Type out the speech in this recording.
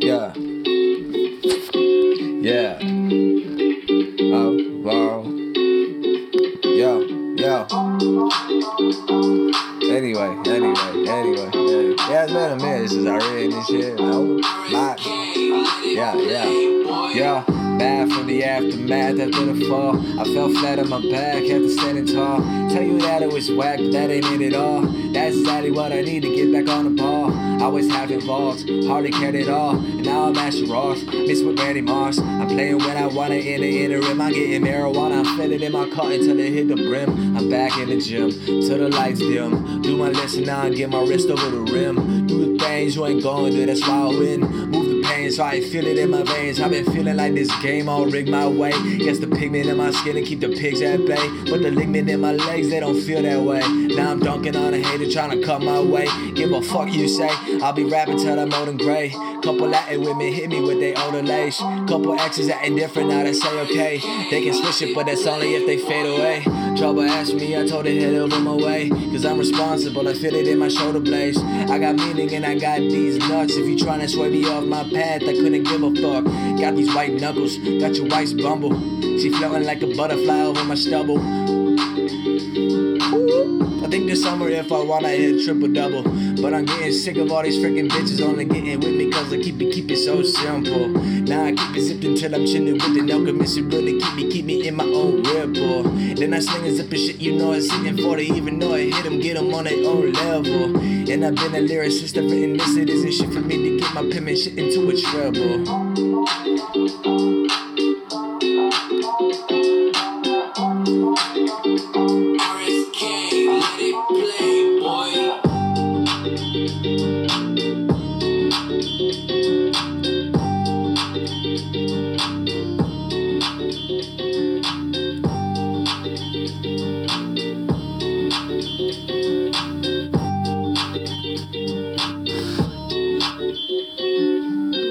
Yeah. Yeah. Oh, wow. Yo, yo. Anyway, anyway, anyway, anyway. Yeah, it's been a minute since I read this shit. No, yeah, yeah, yeah. Bad from the aftermath after the fall. I fell flat on my back after standing tall. Tell you that it was whack, but that ain't it at all. That's exactly what I need to get back on the ball. I always have involved, hardly cared at all. And now I'm Asher Ross, miss with Randy Moss. I'm playing when I wanna in the interim. I'm getting marijuana, I'm feeling in my car until it hit the brim. I'm back in the gym, till the lights dim. Do my lesson now and get my wrist over the rim. Do the things you ain't going to, that's why I win. Move so I feel it in my veins. I've been feeling like this game all rigged my way. Guess the pigment in my skin and keep the pigs at bay. But the ligament in my legs, they don't feel that way. Now I'm dunking on a hater trying to cut my way. Give a fuck you say. I'll be rapping till I'm old and gray. Couple Latin women hit me with their older lace. Couple exes acting different, now they say okay. They can switch it, but that's only if they fade away. Trouble asked me, I told her head over my way. Cause I'm responsible, I feel it in my shoulder blades. I got meaning and I got these nuts. If you trying to sway me off my path, I couldn't give a fuck. Got these white knuckles, got your wife's bumble. She floating like a butterfly over my stubble. I think this summer if I want I hit triple double. But I'm getting sick of all these freaking bitches only getting with me cause I keep it keep it so simple. Now I keep it zipped until I'm chilling with the alchemist. It really keep me keep me in my own ripple. Then I sling a zip and shit, you know it's hitting 40, even though I hit them, get them on their own level. And I've been a lyricist, I've written this, it isn't shit for me to get my penmanship into a treble.